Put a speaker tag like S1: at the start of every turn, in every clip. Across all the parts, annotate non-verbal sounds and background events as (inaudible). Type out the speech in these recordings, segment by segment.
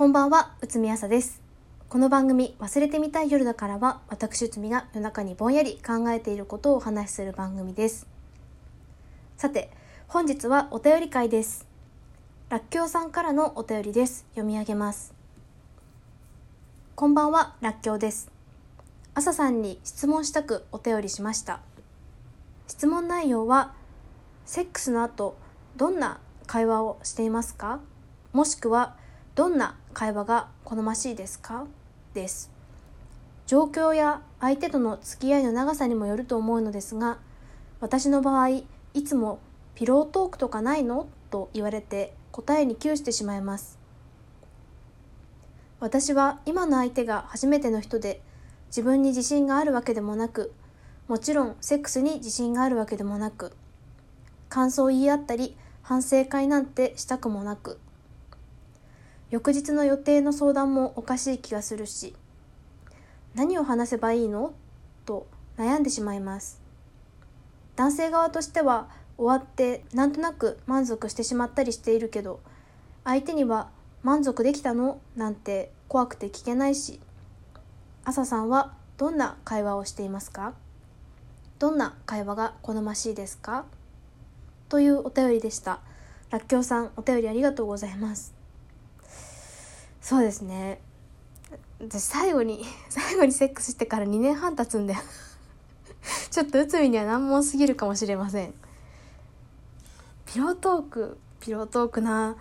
S1: こんばんは、内海朝です。この番組、忘れてみたい夜だからは、私内海が夜中にぼんやり考えていることをお話しする番組です。さて、本日はお便り会です。らっきょうさんからのお便りです。読み上げます。こんばんは、らっきょうです。朝さんに質問したくお便りしました。質問内容は、セックスの後、どんな会話をしていますか？もしくは、どんな会話が好ましいですか？です。状況や相手との付き合いの長さにもよると思うのですが私の場合いつも「ピロートークとかないの?」と言われて答えに窮してしまいます。私は今の相手が初めての人で自分に自信があるわけでもなくもちろんセックスに自信があるわけでもなく感想を言い合ったり反省会なんてしたくもなく翌日の予定の相談もおかしい気がするし何を話せばいいの？と悩んでしまいます。男性側としては終わってなんとなく満足してしまったりしているけど相手には満足できたの？なんて怖くて聞けないし朝さんはどんな会話をしていますか？どんな会話が好ましいですか？というお便りでした。らっきょうさんお便りありがとうございます。そうですね。私最後に (laughs) 最後にセックスしてから2年半経つんだよ。(laughs) ちょっと内海には難問すぎるかもしれません。ピロートークピロートークな。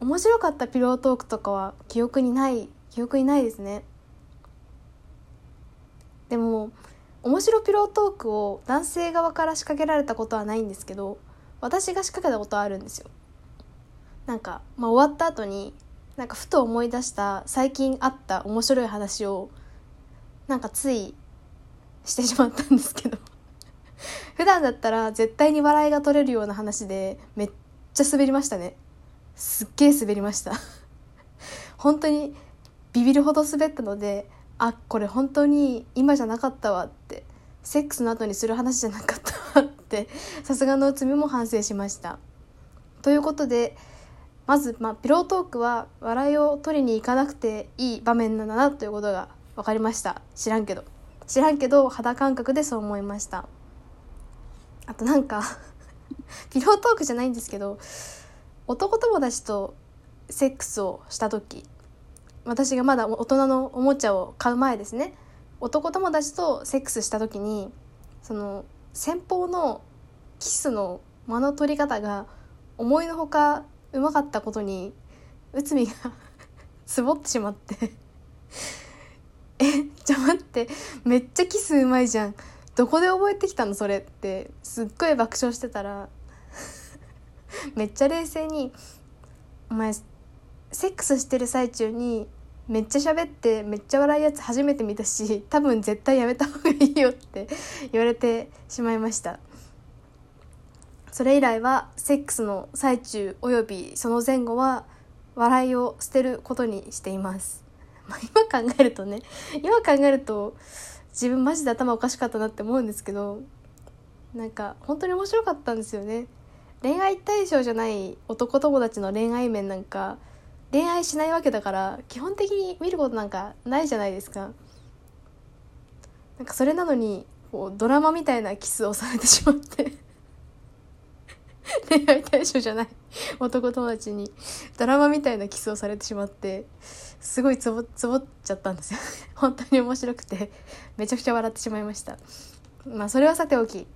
S1: 面白かったピロートークとかは記憶にない記憶にないですね。でも面白ピロートークを男性側から仕掛けられたことはないんですけど私が仕掛けたことはあるんですよ。なんか、まあ、終わった後になんかふと思い出した最近あった面白い話をなんかついしてしまったんですけど。(laughs) 普段だったら絶対に笑いが取れるような話でめっちゃ滑りましたね。すっげえ滑りました。(laughs) 本当にビビるほど滑ったのであこれ本当に今じゃなかったわってセックスの後にする話じゃなかったわってさすがの内海も反省しました。ということでまず、まあ、ピロートークは笑いを取りに行かなくていい場面なんだなということが分かりました。知らんけど。知らんけど肌感覚でそう思いました。あとなんか (laughs) ピロートークじゃないんですけど男友達とセックスをした時私がまだ大人のおもちゃを買う前ですね。男友達とセックスした時にその先方のキスの間の取り方が思いのほかうまかったことに内海が (laughs) つぼってしまって。えちょ待って。めっちゃキスうまいじゃん。どこで覚えてきたのそれって。すっごい爆笑してたら。(laughs) めっちゃ冷静に「お前セックスしてる最中にめっちゃ喋ってめっちゃ笑いやつ初めて見たし多分絶対やめた方がいいよ」って言われてしまいました。それ以来はセックスの最中およびその前後は笑いを捨てることにしています。(laughs) まあ、今考えるとね今考えると自分マジで頭おかしかったなって思うんですけどなんか本当に面白かったんですよね。恋愛対象じゃない男友達の恋愛面なんか恋愛しないわけだから基本的に見ることなんかないじゃないですか。なんかそれなのにこうドラマみたいなキスをされてしまって恋愛対象じゃない男友達にドラマみたいなキスをされてしまってすごいつぼつぼっちゃったんですよ。(laughs) 本当に面白くてめちゃくちゃ笑ってしまいました。まあそれはさておき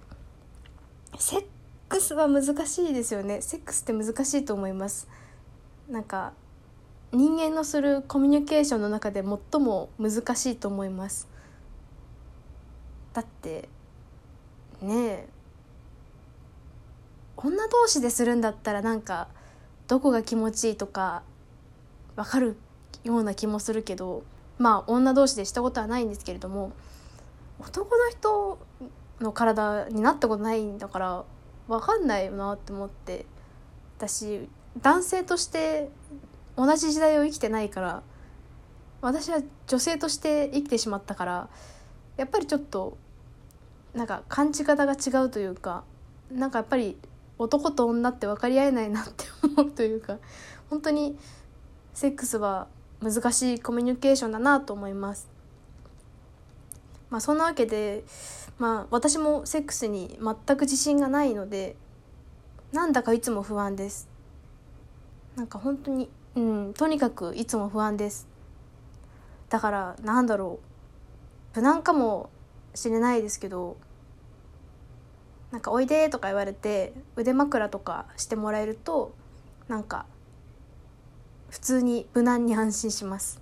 S1: セックスは難しいですよね。セックスって難しいと思います。なんか人間のするコミュニケーションの中で最も難しいと思います。だってねえ女同士でするんだったらなんかどこが気持ちいいとか分かるような気もするけどまあ女同士でしたことはないんですけれども男の人の体になったことないんだから分かんないよなって思って私男性として同じ時代を生きてないから私は女性として生きてしまったからやっぱりちょっとなんか感じ方が違うというかなんかやっぱり男と女って分かり合えないなって思うというか本当にセックスは難しいコミュニケーションだなと思います。まあそんなわけでまあ私もセックスに全く自信がないのでなんだかいつも不安です。なんか本当にうんとにかくいつも不安です。だからなんだろう。無難かもしれないですけどなんか「おいで」とか言われて腕枕とかしてもらえるとなんか普通に無難に安心します。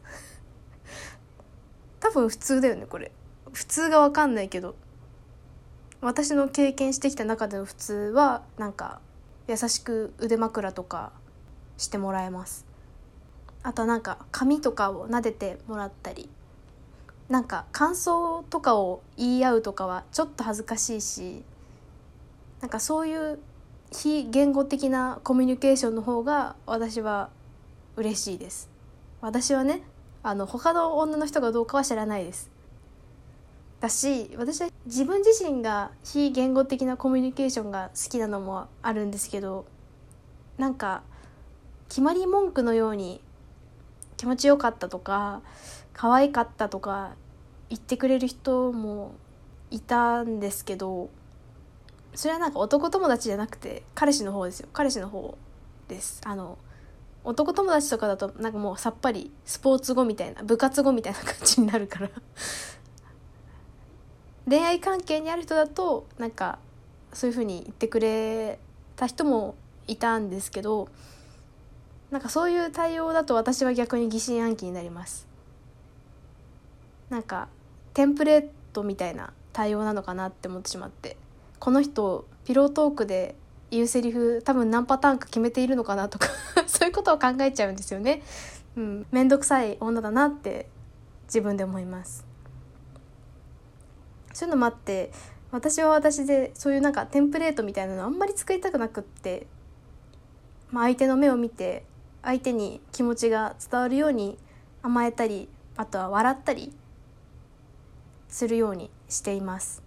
S1: (laughs) 多分普通だよねこれ。普通が分かんないけど。私の経験してきた中での普通はなんか優しく腕枕とかしてもらえます。あとなんか髪とかを撫でてもらったり。なんか感想とかを言い合うとかはちょっと恥ずかしいしなんかそういう非言語的なコミュニケーションの方が私は嬉しいです。私はねあの他の女の人がどうかは知らないです。だし私は自分自身が非言語的なコミュニケーションが好きなのもあるんですけどなんか決まり文句のように気持ちよかったとか可愛かったとか言ってくれる人もいたんですけどそれはなんか男友達じゃなくて彼氏の方ですよ。彼氏の方です。あの男友達とかだとなんかもうさっぱりスポーツ後みたいな部活後みたいな感じになるから。(laughs) 恋愛関係にある人だとなんかそういうふうに言ってくれた人もいたんですけどなんかそういう対応だと私は逆に疑心暗鬼になります。なんかテンプレートみたいな対応なのかなって思ってしまって。この人ピロートークで言うセリフ多分何パターンか決めているのかなとか (laughs) そういうことを考えちゃうんですよね。うん、めんどくさい女だなって自分で思います。そういうのもあって私は私でそういうなんかテンプレートみたいなのあんまり作りたくなくって、まあ、相手の目を見て相手に気持ちが伝わるように甘えたりあとは笑ったりするようにしています。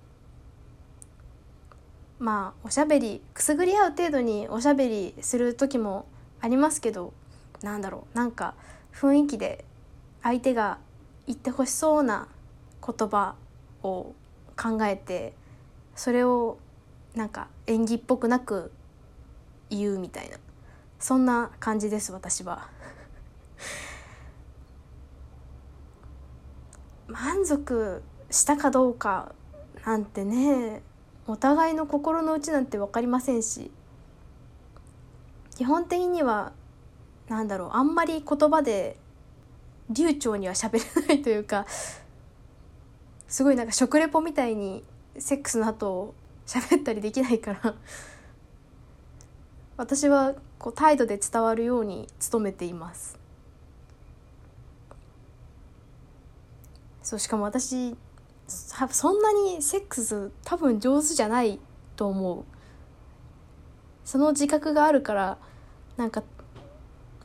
S1: まあおしゃべりくすぐり合う程度におしゃべりする時もありますけどなんだろう。なんか雰囲気で相手が言ってほしそうな言葉を考えてそれをなんか演技っぽくなく言うみたいな。そんな感じです私は。(laughs) 満足したかどうかなんてねお互いの心の内なんて分かりませんし基本的にはなんだろうあんまり言葉で流暢には喋れないというかすごいなんか食レポみたいにセックスの後喋ったりできないから私はこう態度で伝わるように努めています。そうしかも私そんなにセックス多分上手じゃないと思う。その自覚があるからなんか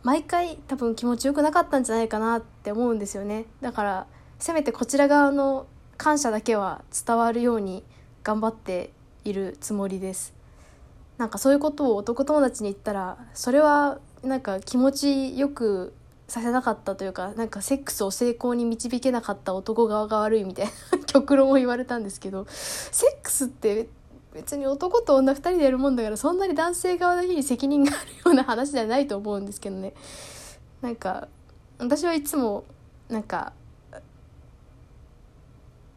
S1: 毎回多分気持ちよくなかったんじゃないかなって思うんですよね。だからせめてこちら側の感謝だけは伝わるように頑張っているつもりです。なんかそういうことを男友達に言ったらそれはなんか気持ちよくさせなかったというかなんかセックスを成功に導けなかった男側が悪いみたいな。極論を言われたんですけどセックスって別に男と女2人でやるもんだからそんなに男性側だけに責任があるような話ではないと思うんですけどね。なんか私はいつもなんか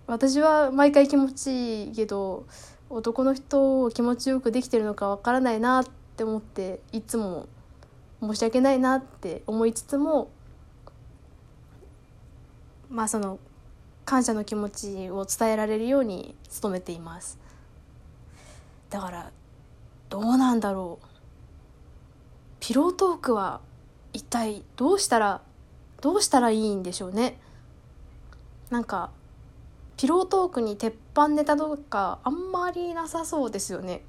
S1: 私は毎回気持ちいいけど男の人を気持ちよくできてるのかわからないなって思っていつも申し訳ないなって思いつつもまあその感謝の気持ちを伝えられるように努めています。だからどうなんだろう。ピロートークは一体どうしたらどうしたらいいんでしょうね。なんかピロートークに鉄板ネタとかあんまりなさそうですよね。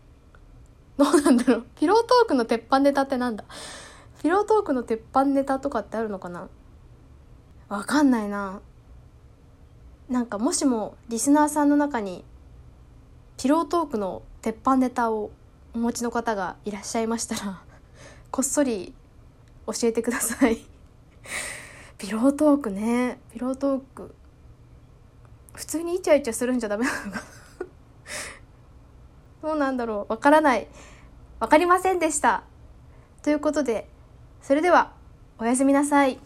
S1: どうなんだろう。ピロートークの鉄板ネタってなんだ。ピロートークの鉄板ネタとかってあるのかな。わかんないな。なんかもしもリスナーさんの中にピロートークの鉄板ネタをお持ちの方がいらっしゃいましたら (laughs) こっそり教えてください。ピロートークね。ピロートーク。普通にイチャイチャするんじゃダメなのかな。(laughs) どうなんだろう。わからない。わかりませんでした。ということでそれではおやすみなさい。